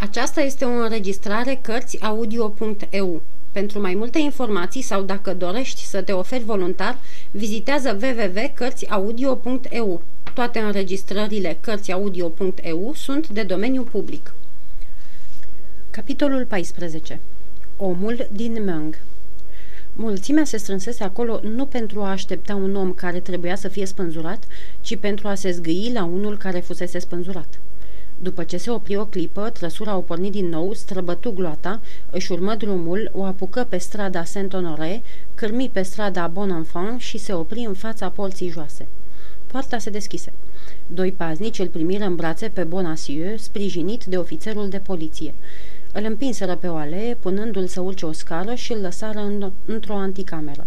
Aceasta este o înregistrare Cărțiaudio.eu. Pentru mai multe informații sau dacă dorești să te oferi voluntar, vizitează www.cărțiaudio.eu. Toate înregistrările Cărțiaudio.eu sunt de domeniu public. Capitolul 14. Omul din Meng Mulțimea se strânsese acolo nu pentru a aștepta un om care trebuia să fie spânzurat, ci pentru a se zgâi la unul care fusese spânzurat. După ce se opri o clipă, trăsura o porni din nou, străbătu gloata, își urmă drumul, o apucă pe strada Saint-Honoré, cârmi pe strada Bon Enfant și se opri în fața porții joase. Poarta se deschise. Doi paznici îl primiră în brațe pe Bonacieux, sprijinit de ofițerul de poliție. Îl împinseră pe o alee, punându-l să urce o scară și îl lăsară în, într-o anticameră.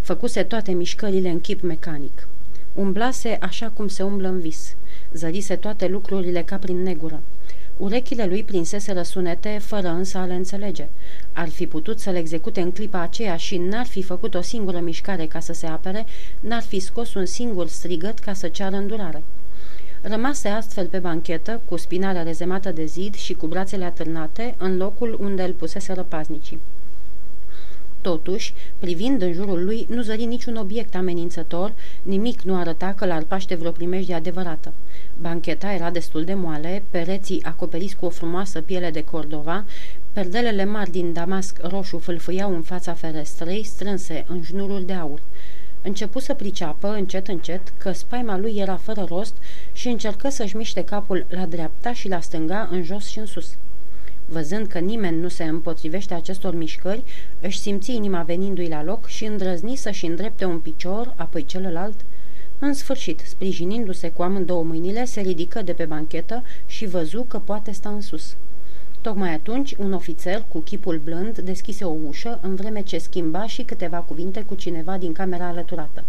Făcuse toate mișcările în chip mecanic. Umblase așa cum se umblă în vis. Zărise toate lucrurile ca prin negură. Urechile lui prinseseră sunete, fără însă a le înțelege. Ar fi putut să le execute în clipa aceea și n-ar fi făcut o singură mișcare ca să se apere, n-ar fi scos un singur strigăt ca să ceară îndurare. Rămase astfel pe banchetă, cu spinarea rezemată de zid și cu brațele atârnate, în locul unde îl pusese paznicii. Totuși, privind în jurul lui, nu zări niciun obiect amenințător, nimic nu arăta că l-ar paște vreo primejdie adevărată. Bancheta era destul de moale, pereții acoperiți cu o frumoasă piele de Cordova, perdelele mari din damasc roșu fâlfâiau în fața ferestrei, strânse în jnururi de aur. Începu să priceapă, încet, încet, că spaima lui era fără rost și încercă să-și miște capul la dreapta și la stânga, în jos și în sus. Văzând că nimeni nu se împotrivește acestor mișcări, își simți inima venindu-i la loc și îndrăzni să-și îndrepte un picior, apoi celălalt. În sfârșit, sprijinindu-se cu amândouă mâinile, se ridică de pe banchetă și văzu că poate sta în sus. Tocmai atunci, un ofițer cu chipul blând deschise o ușă, în vreme ce schimba și câteva cuvinte cu cineva din camera alăturată.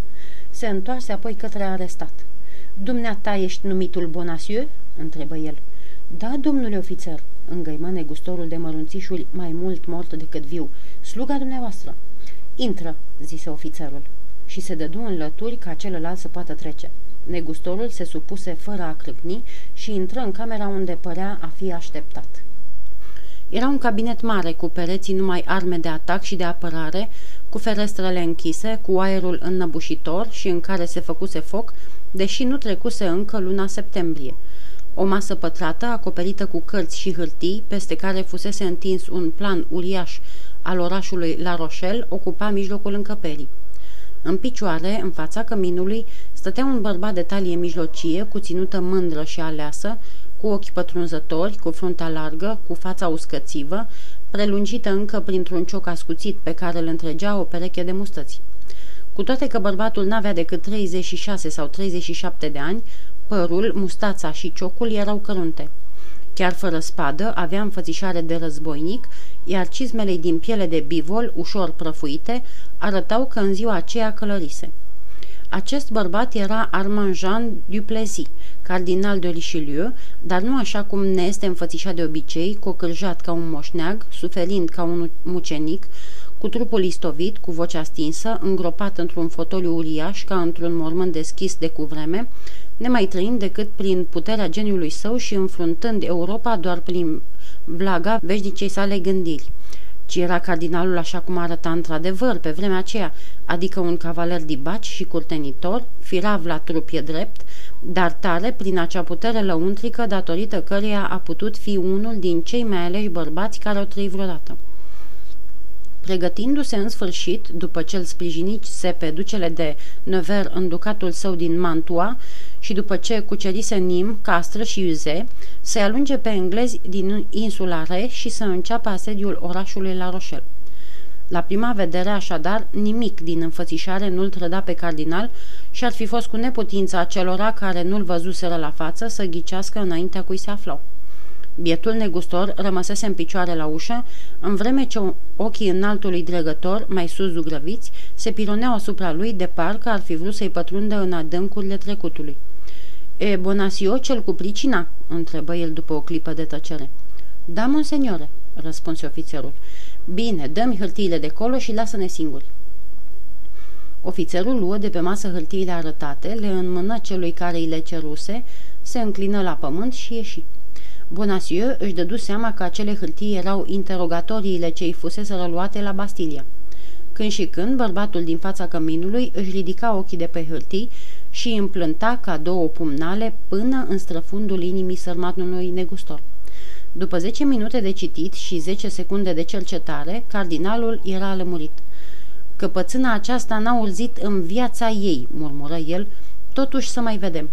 Se întoarse apoi către arestat. Dumneata ești numitul Bonacieux?" întrebă el. Da, domnule ofițer," îngăimă negustorul de mărunțișuri mai mult mort decât viu. Sluga dumneavoastră." Intră," zise ofițerul și se dădu în lături ca celălalt să poată trece. Negustorul se supuse fără a crâcni și intră în camera unde părea a fi așteptat. Era un cabinet mare, cu pereții numai arme de atac și de apărare, cu ferestrele închise, cu aerul înnăbușitor și în care se făcuse foc, deși nu trecuse încă luna septembrie. O masă pătrată, acoperită cu cărți și hârtii, peste care fusese întins un plan uriaș al orașului La Rochelle, ocupa mijlocul încăperii. În picioare, în fața căminului, stătea un bărbat de talie mijlocie, cu ținută mândră și aleasă, cu ochi pătrunzători, cu frunta largă, cu fața uscățivă, prelungită încă printr-un cioc ascuțit pe care îl întregea o pereche de mustăți. Cu toate că bărbatul n-avea decât 36 sau 37 de ani, părul, mustața și ciocul erau cărunte. Chiar fără spadă, avea înfățișare de războinic, iar cizmele din piele de bivol, ușor prăfuite, arătau că în ziua aceea călărise. Acest bărbat era Armand Jean Duplessis, cardinal de Richelieu, dar nu așa cum ne este înfățișat de obicei, cocârjat ca un moșneag, suferind ca un mucenic, cu trupul istovit, cu vocea stinsă, îngropat într-un fotoliu uriaș ca într-un mormânt deschis de cuvreme, nemai trăind decât prin puterea geniului său și înfruntând Europa doar prin vlaga veșnicei sale gândiri ci era cardinalul așa cum arăta într-adevăr pe vremea aceea, adică un cavaler dibaci și curtenitor, firav la trupie drept, dar tare prin acea putere lăuntrică datorită căreia a putut fi unul din cei mai aleși bărbați care au trăit vreodată. Pregătindu-se în sfârșit, după ce îl sprijinise pe ducele de Nevers în ducatul său din Mantua și după ce cucerise Nim, Castră și Uze, să-i alunge pe englezi din insula Re și să înceapă asediul orașului La Rochelle. La prima vedere, așadar, nimic din înfățișare nu-l trăda pe cardinal și ar fi fost cu neputința acelora care nu-l văzuseră la față să ghicească înaintea cui se aflau. Bietul negustor rămăsese în picioare la ușă, în vreme ce ochii înaltului dregător, mai sus zugrăviți, se pironeau asupra lui de parcă ar fi vrut să-i pătrundă în adâncurile trecutului. E, Bonasio, cel cu pricina?" întrebă el după o clipă de tăcere. Da, monseniore," răspunse ofițerul. Bine, dă-mi hârtiile de colo și lasă-ne singuri." Ofițerul luă de pe masă hârtiile arătate, le înmână celui care îi le ceruse, se înclină la pământ și ieși. Bonacieux își dădu seama că acele hârtii erau interogatoriile ce îi fusese luate la Bastilia. Când și când, bărbatul din fața căminului își ridica ochii de pe hârtii și îi împlânta ca două pumnale până în străfundul inimii sărmatului negustor. După 10 minute de citit și 10 secunde de cercetare, cardinalul era lămurit. Căpățâna aceasta n-a urzit în viața ei, murmură el, totuși să mai vedem.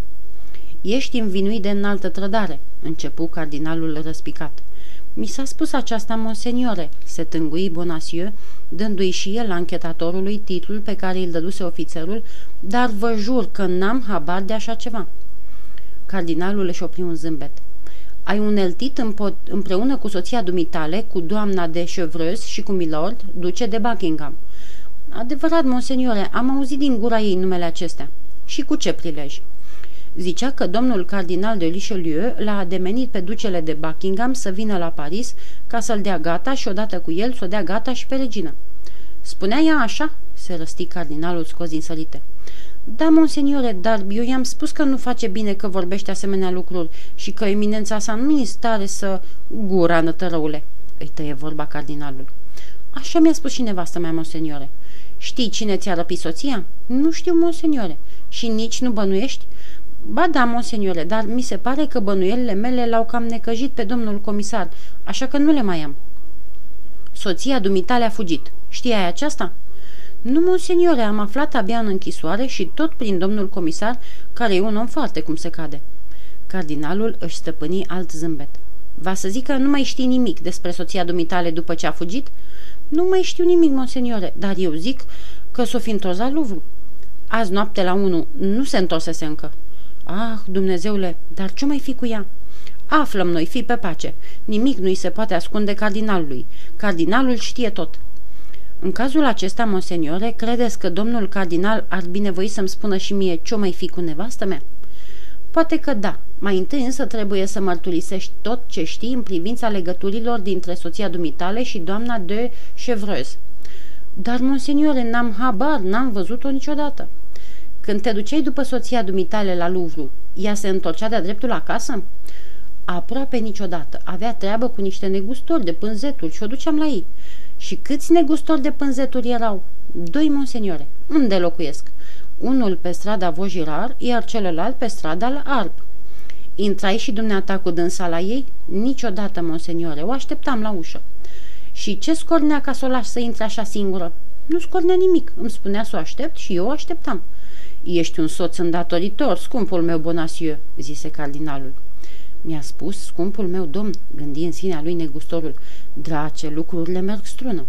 Ești învinuit de înaltă trădare, începu cardinalul răspicat. Mi s-a spus aceasta, monseniore, se tângui Bonacieux, dându-i și el anchetatorului titlul pe care îl dăduse ofițerul, dar vă jur că n-am habar de așa ceva. Cardinalul își opri un zâmbet. Ai uneltit împreună cu soția dumitale, cu doamna de Chevreuse și cu Milord, duce de Buckingham. Adevărat, monseniore, am auzit din gura ei numele acestea. Și cu ce prilej? Zicea că domnul cardinal de Richelieu l-a ademenit pe ducele de Buckingham să vină la Paris ca să-l dea gata și odată cu el să o dea gata și pe regină. Spunea ea așa? se răsti cardinalul scos din sărite. Da, monseniore, dar eu i-am spus că nu face bine că vorbește asemenea lucruri și că eminența sa nu stare să... Gura, nătărăule, îi tăie vorba cardinalul. Așa mi-a spus și nevastă mea, monseniore. Știi cine ți-a răpit soția? Nu știu, monseniore. Și nici nu bănuiești? Ba da, monseniore, dar mi se pare că bănuielile mele l-au cam necăjit pe domnul comisar, așa că nu le mai am. Soția dumitale a fugit. Știai aceasta? Nu, monseniore, am aflat abia în închisoare și tot prin domnul comisar, care e un om foarte cum se cade. Cardinalul își stăpâni alt zâmbet. Va să zic că nu mai știi nimic despre soția dumitale după ce a fugit? Nu mai știu nimic, monseniore, dar eu zic că s-o fi întors la Louvre. Azi noapte la unu nu se întorsese încă. Ah, Dumnezeule, dar ce mai fi cu ea? Aflăm noi, fi pe pace. Nimic nu-i se poate ascunde cardinalului. Cardinalul știe tot. În cazul acesta, monseniore, credeți că domnul cardinal ar binevoi să-mi spună și mie ce mai fi cu nevastă mea? Poate că da. Mai întâi însă trebuie să mărturisești tot ce știi în privința legăturilor dintre soția dumitale și doamna de Chevreuse. Dar, monseniore, n-am habar, n-am văzut-o niciodată. Când te duceai după soția dumitale la Louvre, ea se întorcea de-a dreptul acasă? Aproape niciodată. Avea treabă cu niște negustori de pânzeturi și o duceam la ei. Și câți negustori de pânzeturi erau? Doi, monseniore. Unde locuiesc? Unul pe strada Vojirar, iar celălalt pe strada la Arp. Intrai și dumneata cu dânsa la ei? Niciodată, monseniore. O așteptam la ușă. Și ce scornea ca să o lași să intre așa singură? Nu scornea nimic. Îmi spunea să o aștept și eu o așteptam. Ești un soț îndatoritor, scumpul meu Bonacieux, zise cardinalul. Mi-a spus, scumpul meu domn, gândi în sinea lui negustorul, drace, lucrurile merg strună.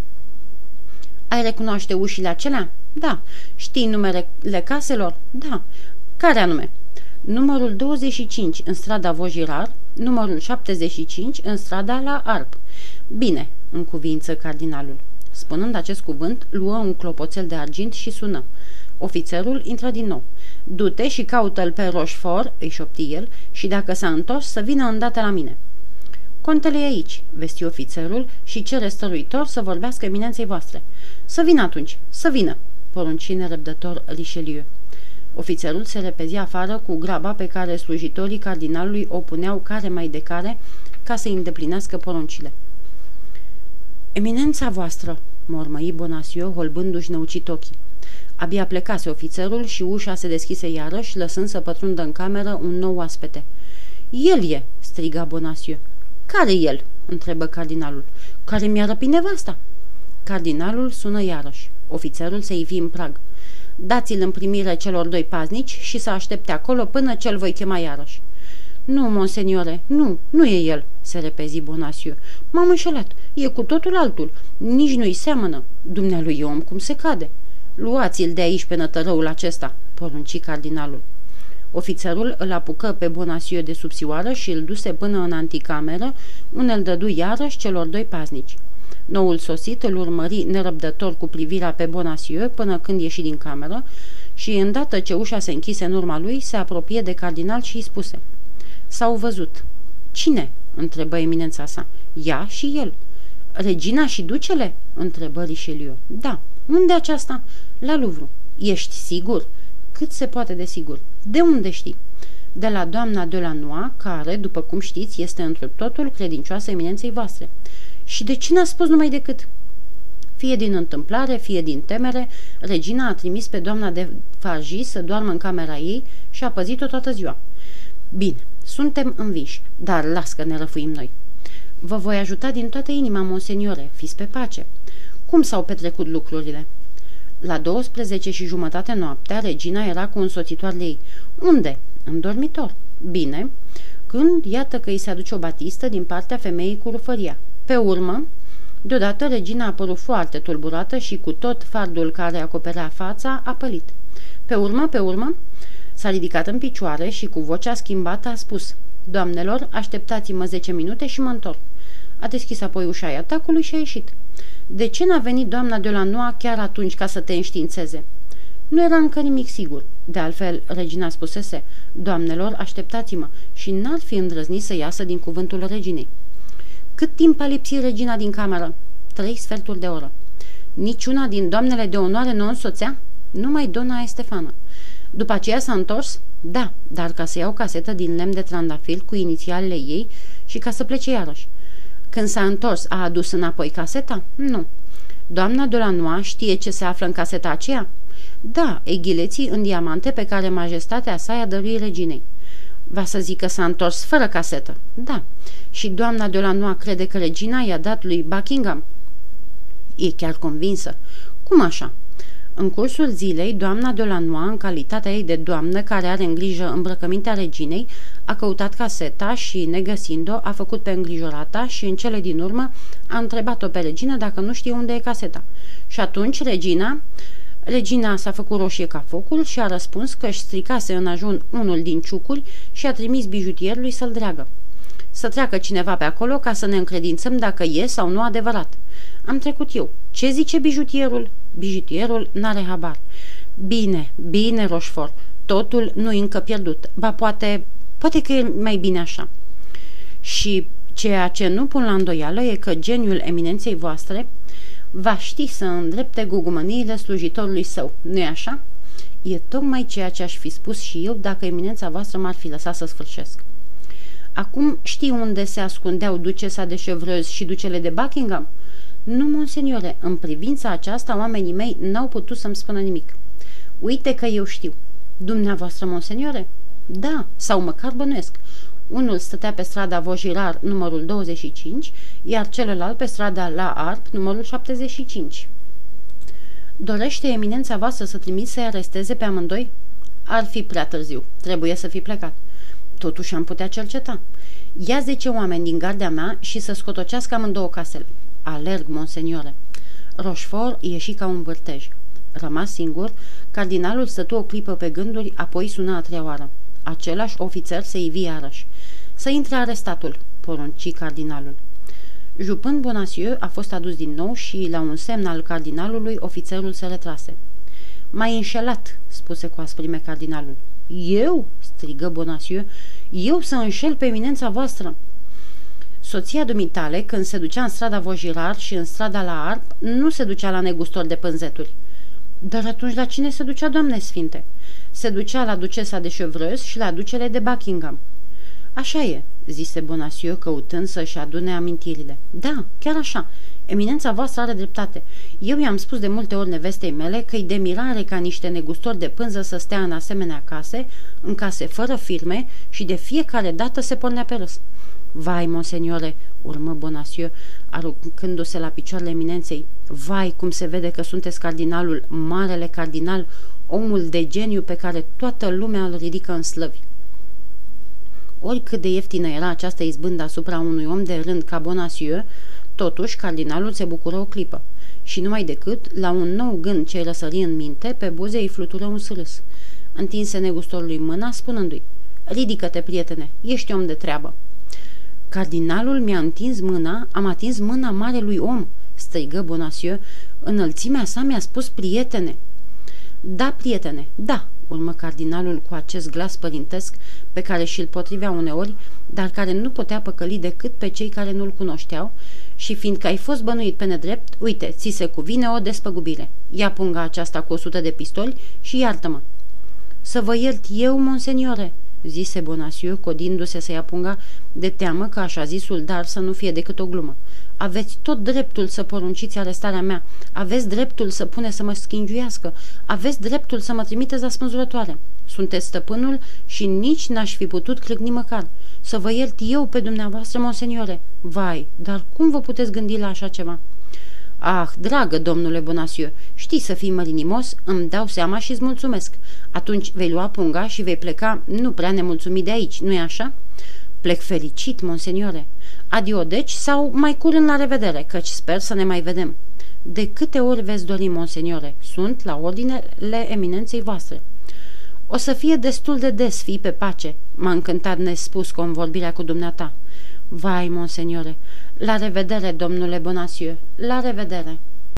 Ai recunoaște ușile acelea? Da. Știi numerele caselor? Da. Care anume? Numărul 25 în strada Vojirar, numărul 75 în strada la Arp. Bine, în cuvință cardinalul. Spunând acest cuvânt, luă un clopoțel de argint și sună. Ofițerul intră din nou. Du-te și caută-l pe Rochefort, îi șopti el, și dacă s-a întors, să vină îndată la mine. Contele e aici, vesti ofițerul și cere stăruitor să vorbească eminenței voastre. Să vină atunci, să vină, porunci nerăbdător Richelieu. Ofițerul se repezi afară cu graba pe care slujitorii cardinalului o puneau care mai de care ca să îndeplinească poruncile. Eminența voastră, mormăi Bonacieux, holbându-și năucit ochii. Abia plecase ofițerul și ușa se deschise iarăși, lăsând să pătrundă în cameră un nou oaspete. El e!" striga Bonacieux. Care el?" întrebă cardinalul. Care mi-a răpit nevasta?" Cardinalul sună iarăși. Ofițerul se ivi în prag. Dați-l în primire celor doi paznici și să aștepte acolo până ce-l voi chema iarăși. Nu, monseniore, nu, nu e el, se repezi Bonacieux. M-am înșelat, e cu totul altul, nici nu-i seamănă. Dumnealui e om cum se cade. Luați-l de aici pe nătărăul acesta, porunci cardinalul. Ofițerul îl apucă pe Bonacieux de subțioară și îl duse până în anticameră, unde îl dădu iarăși celor doi paznici. Noul sosit îl urmări nerăbdător cu privirea pe Bonacieux până când ieși din cameră și, îndată ce ușa se închise în urma lui, se apropie de cardinal și îi spuse S-au văzut. Cine?" întrebă eminența sa. Ea și el." Regina și ducele?" întrebă Richelieu. Da. Unde aceasta?" La Louvre. Ești sigur?" Cât se poate de sigur. De unde știi?" de la doamna de la Noa, care, după cum știți, este într totul credincioasă eminenței voastre. Și de ce n-a spus numai decât? Fie din întâmplare, fie din temere, regina a trimis pe doamna de Farji să doarmă în camera ei și a păzit-o toată ziua. Bine, suntem înviși, dar las că ne răfuim noi. Vă voi ajuta din toată inima, monseniore, fiți pe pace. Cum s-au petrecut lucrurile? La 12 și jumătate noaptea, regina era cu însoțitoarele ei. Unde? În dormitor. Bine. Când iată că îi se aduce o batistă din partea femeii cu rufăria. Pe urmă, deodată regina a apărut foarte tulburată și cu tot fardul care acoperea fața a pălit. Pe urmă, pe urmă, s-a ridicat în picioare și cu vocea schimbată a spus Doamnelor, așteptați-mă 10 minute și mă întorc. A deschis apoi ușa atacului și a ieșit. De ce n-a venit doamna de la Noa chiar atunci ca să te înștiințeze? Nu era încă nimic sigur. De altfel, regina spusese, doamnelor, așteptați-mă, și n-ar fi îndrăznit să iasă din cuvântul reginei. Cât timp a lipsit regina din cameră? Trei sferturi de oră. Niciuna din doamnele de onoare nu o însoțea? Numai dona Estefana. După aceea s-a întors? Da, dar ca să iau casetă din lemn de trandafir cu inițialele ei și ca să plece iarăși. Când s-a întors, a adus înapoi caseta? Nu. Doamna de la Noa știe ce se află în caseta aceea? Da, eghileții în diamante pe care majestatea sa i-a dăruit reginei. Va să zic că s-a întors fără casetă. Da. Și doamna de la Noa crede că regina i-a dat lui Buckingham? E chiar convinsă. Cum așa? În cursul zilei, doamna de la Noa, în calitatea ei de doamnă care are în grijă îmbrăcămintea reginei, a căutat caseta și, negăsind-o, a făcut pe îngrijorata și, în cele din urmă, a întrebat-o pe regină dacă nu știe unde e caseta. Și atunci, regina... Regina s-a făcut roșie ca focul și a răspuns că își stricase în ajun unul din ciucuri și a trimis bijutierului să-l dreagă. Să treacă cineva pe acolo ca să ne încredințăm dacă e sau nu adevărat. Am trecut eu. Ce zice bijutierul? Bijutierul n-are habar. Bine, bine, Roșfor. Totul nu e încă pierdut. Ba poate, poate că e mai bine așa. Și ceea ce nu pun la îndoială e că geniul eminenței voastre va ști să îndrepte gugumăniile slujitorului său, nu-i așa? E tocmai ceea ce aș fi spus și eu dacă eminența voastră m-ar fi lăsat să sfârșesc. Acum știi unde se ascundeau ducesa de Chevreuse și ducele de Buckingham? Nu, monseniore, în privința aceasta oamenii mei n-au putut să-mi spună nimic. Uite că eu știu. Dumneavoastră, monseniore? Da, sau măcar bănuiesc. Unul stătea pe strada Vojirar, numărul 25, iar celălalt pe strada La Arp, numărul 75. Dorește eminența voastră să trimiți să-i aresteze pe amândoi? Ar fi prea târziu. Trebuie să fi plecat. Totuși am putea cerceta. Ia zece oameni din gardea mea și să scotocească amândouă casele. Alerg, monseniore. Rochefort ieși ca un vârtej. Rămas singur, cardinalul stătu o clipă pe gânduri, apoi sună a treia oară. Același ofițer se ivi iarăși. Să intre arestatul, porunci cardinalul. Jupân Bonacieux a fost adus din nou și, la un semn al cardinalului, ofițerul se retrase. M-ai înșelat, spuse cu asprime cardinalul. Eu? strigă Bonacieux. Eu să înșel pe eminența voastră? Soția dumitale, când se ducea în strada Vojirar și în strada la Arp, nu se ducea la negustor de pânzeturi. Dar atunci la cine se ducea, Doamne Sfinte? Se ducea la ducesa de Chevreuse și la ducele de Buckingham. Așa e, zise Bonacieux căutând să-și adune amintirile. Da, chiar așa. Eminența voastră are dreptate. Eu i-am spus de multe ori nevestei mele că-i de mirare ca niște negustori de pânză să stea în asemenea case, în case fără firme și de fiecare dată se pornea pe râs. Vai, monseniore, urmă Bonacieux, aruncându-se la picioarele eminenței. Vai, cum se vede că sunteți cardinalul, marele cardinal, omul de geniu pe care toată lumea îl ridică în slăvi. Oricât de ieftină era această izbândă asupra unui om de rând ca Bonacieux, totuși cardinalul se bucură o clipă. Și numai decât, la un nou gând ce răsări în minte, pe buze îi flutură un sârâs. Întinse negustorului mâna, spunându-i, Ridică-te, prietene, ești om de treabă. Cardinalul mi-a întins mâna, am atins mâna marelui om, strigă Bonacieux. Înălțimea sa mi-a spus prietene. Da, prietene, da, urmă cardinalul cu acest glas părintesc pe care și-l potrivea uneori, dar care nu putea păcăli decât pe cei care nu-l cunoșteau și fiindcă ai fost bănuit pe nedrept, uite, ți se cuvine o despăgubire. Ia punga aceasta cu o sută de pistoli și iartă-mă. Să vă iert eu, monseniore, zise Bonasiu, codindu-se să ia punga, de teamă că așa zisul dar să nu fie decât o glumă. Aveți tot dreptul să porunciți arestarea mea, aveți dreptul să pune să mă schingiuiască, aveți dreptul să mă trimiteți la spânzurătoare. Sunteți stăpânul și nici n-aș fi putut crâcni măcar. Să vă iert eu pe dumneavoastră, monseniore. Vai, dar cum vă puteți gândi la așa ceva?" Ah, dragă domnule Bonasiu, știi să fii mărinimos, îmi dau seama și îți mulțumesc. Atunci vei lua punga și vei pleca nu prea nemulțumit de aici, nu-i așa? Plec fericit, monseniore. Adio deci sau mai curând la revedere, căci sper să ne mai vedem. De câte ori veți dori, monseniore? Sunt la ordinele eminenței voastre. O să fie destul de des, fii pe pace, m-a încântat nespus convorbirea cu dumneata. Vai, monseniore, la revedere, domnule Bonasiu, la revedere!